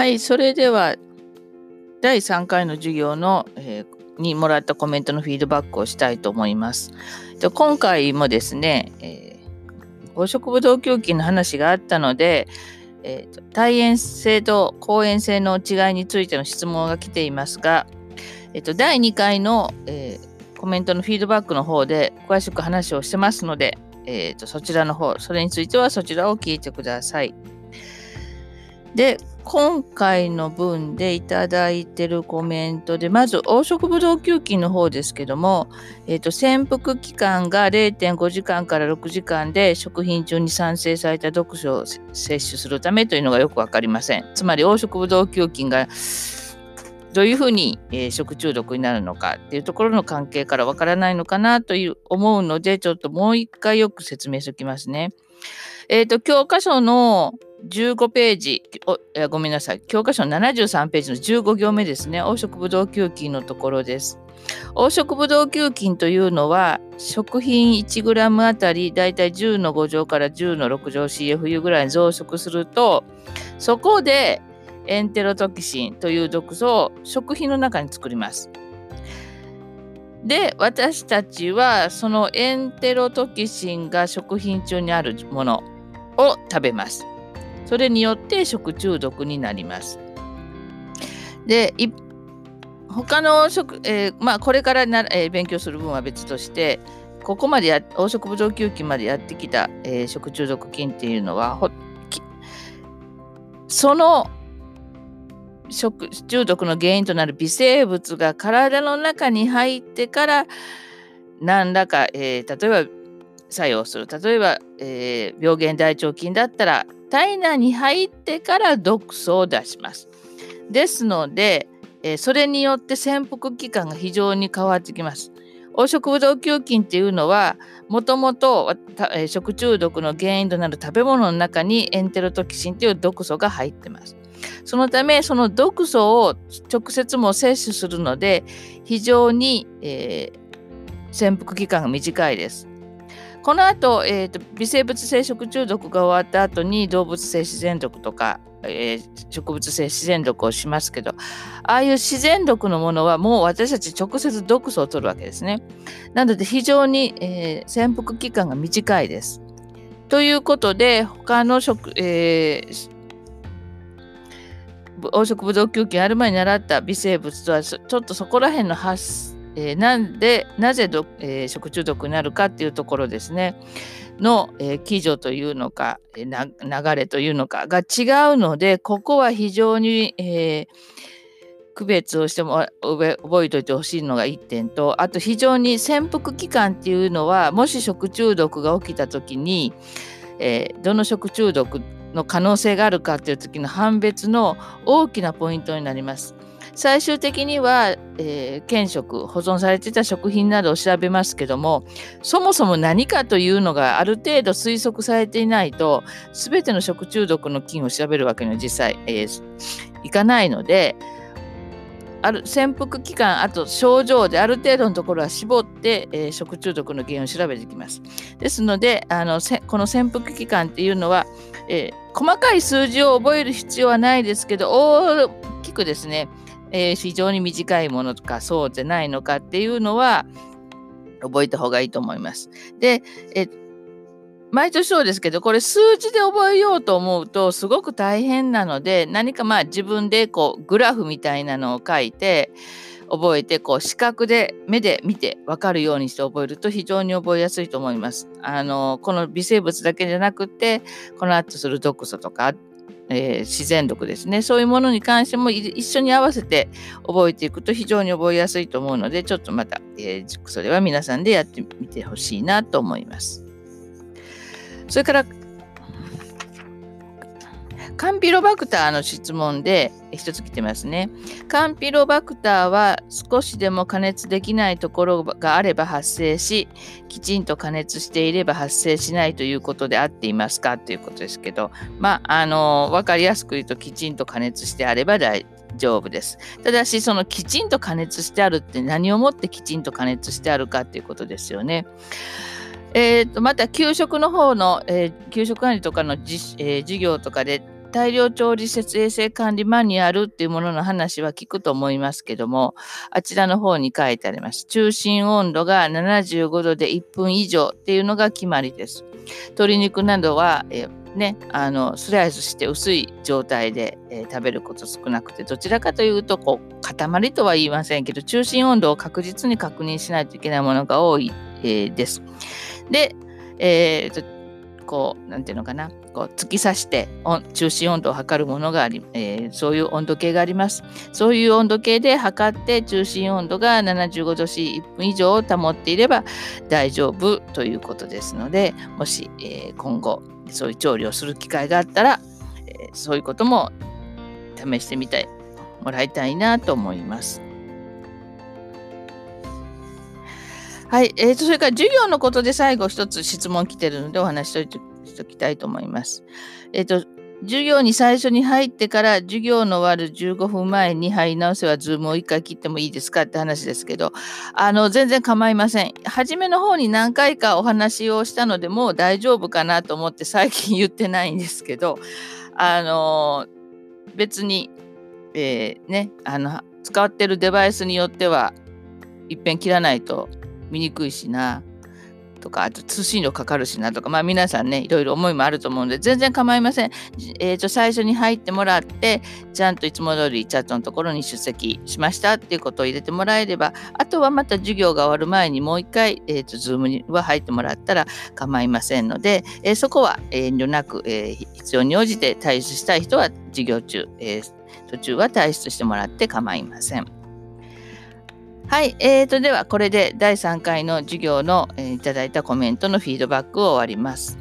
はい、それでは第3回の授業の、えー、にもらったコメントのフィードバックをしたいと思います。今回もですね、えー、黄色ブドウ球菌の話があったので、えーと、対塩性と抗塩性の違いについての質問が来ていますが、えーと、第2回の、えー、コメントのフィードバックの方で詳しく話をしてますので、えーとそちらの方、それについてはそちらを聞いてください。で、今回の分でいただいてるコメントで、まず黄色ブドウ球菌の方ですけども、えっ、ー、と、潜伏期間が0.5時間から6時間で食品中に産生された毒素を摂取するためというのがよくわかりません。つまり黄色ブドウ球菌がどういうふうに、えー、食中毒になるのかっていうところの関係からわからないのかなという思うので、ちょっともう一回よく説明しておきますね。えっ、ー、と、教科書の15ページ。おごめんなさい。教科書の73ページの15行目ですね。黄色ブドウ球菌のところです。黄色ブドウ球菌というのは食品 1g あたりだいたい10の5乗から10の6乗 CFU ぐらい増殖するとそこでエンテロトキシンという毒素を食品の中に作ります。で私たちはそのエンテロトキシンが食品中にあるものを食べます。それによって食中毒になります。で、他の食、えー、まあ、これからな、えー、勉強する分は別として、ここまでや、黄色ブドウ球菌までやってきた、えー、食中毒菌っていうのは、その食中毒の原因となる微生物が体の中に入ってから何らか、えー、例えば作用する例えば、えー、病原大腸菌だったら体内に入ってから毒素を出します。ですので、えー、それによって潜伏期間が非常に変わってきます。黄色ブドウ球菌っていうのはもともと食中毒の原因となる食べ物の中にエンテロトキシンという毒素が入ってます。そのためその毒素を直接も摂取するので非常に、えー、潜伏期間が短いです。この後、えーと、微生物性食中毒が終わった後に動物性自然毒とか、えー、植物性自然毒をしますけどああいう自然毒のものはもう私たち直接毒素を取るわけですね。なので非常に、えー、潜伏期間が短いです。ということで他の食、えー、黄色ブドウ球菌ある前に習った微生物とはちょっとそこら辺の発えー、なんでなぜど、えー、食中毒になるかっていうところですね。の、えー、基準というのか、えー、流れというのかが違うのでここは非常に、えー、区別をしても覚えておいてほしいのが1点とあと非常に潜伏期間っていうのはもし食中毒が起きた時に、えー、どの食中毒の可能性があるかっていう時の判別の大きなポイントになります。最終的には、えー、検食保存されていた食品などを調べますけどもそもそも何かというのがある程度推測されていないと全ての食中毒の菌を調べるわけには実際、えー、いかないのである潜伏期間あと症状である程度のところは絞って、えー、食中毒の原因を調べていきます。ですのであのこの潜伏期間っていうのは、えー、細かい数字を覚える必要はないですけど大きくですねえー、非常に短いものとかそうじゃないのかっていうのは覚えた方がいいと思います。で、え毎年そうですけどこれ数字で覚えようと思うとすごく大変なので何かまあ自分でこうグラフみたいなのを書いて覚えてこう視覚で目で見て分かるようにして覚えると非常に覚えやすいと思います。あのこの微生物だけじゃなくてこの後する毒素とかえー、自然毒ですねそういうものに関しても一緒に合わせて覚えていくと非常に覚えやすいと思うのでちょっとまた、えー、それは皆さんでやってみてほしいなと思います。それからカンピロバクターの質問で一つ来てますね。カンピロバクターは少しでも加熱できないところがあれば発生し、きちんと加熱していれば発生しないということで合っていますかということですけど、まあ、あの、わかりやすく言うときちんと加熱してあれば大丈夫です。ただし、そのきちんと加熱してあるって何をもってきちんと加熱してあるかということですよね。えーと、また給食の方の、えー、給食管理とかのじ、えー、授業とかで大量調理施設衛生管理マニュアルっていうものの話は聞くと思いますけども、あちらの方に書いてあります。中心温度が75度で1分以上っていうのが決まりです。鶏肉などは、えね、あのスライスして薄い状態で、えー、食べること少なくてどちらかというとこう塊とは言いませんけど中心温度を確実に確認しないといけないものが多い、えー、です。で、えー、こうなんていうのかなこう突き刺して中心温度を測るものがあり、えー、そういう温度計があります。そういう温度計で測って中心温度が75度 C1 分以上を保っていれば大丈夫ということですのでもし、えー、今後そういう調理をする機会があったら、えー、そういうことも試してみたいもらいたいなと思います。はい、えーと、それから授業のことで最後一つ質問来てるのでお話しとしきたいと思います。えっ、ー、と、授業に最初に入ってから授業の終わる15分前に入り直せばズームを1回切ってもいいですかって話ですけど、あの、全然構いません。初めの方に何回かお話をしたのでもう大丈夫かなと思って最近言ってないんですけど、あの、別に、えー、ね、あの、使ってるデバイスによっては、いっぺん切らないと見にくいしなとかあと通信料かかるしなとかまあ皆さんねいろいろ思いもあると思うので全然構いません、えー、と最初に入ってもらってちゃんといつも通りチャットのところに出席しましたっていうことを入れてもらえればあとはまた授業が終わる前にもう一回、えー、と Zoom には入ってもらったら構いませんので、えー、そこは遠慮なく、えー、必要に応じて退出したい人は授業中、えー、途中は退出してもらって構いません。はい、えーと、ではこれで第3回の授業の、えー、いただいたコメントのフィードバックを終わります。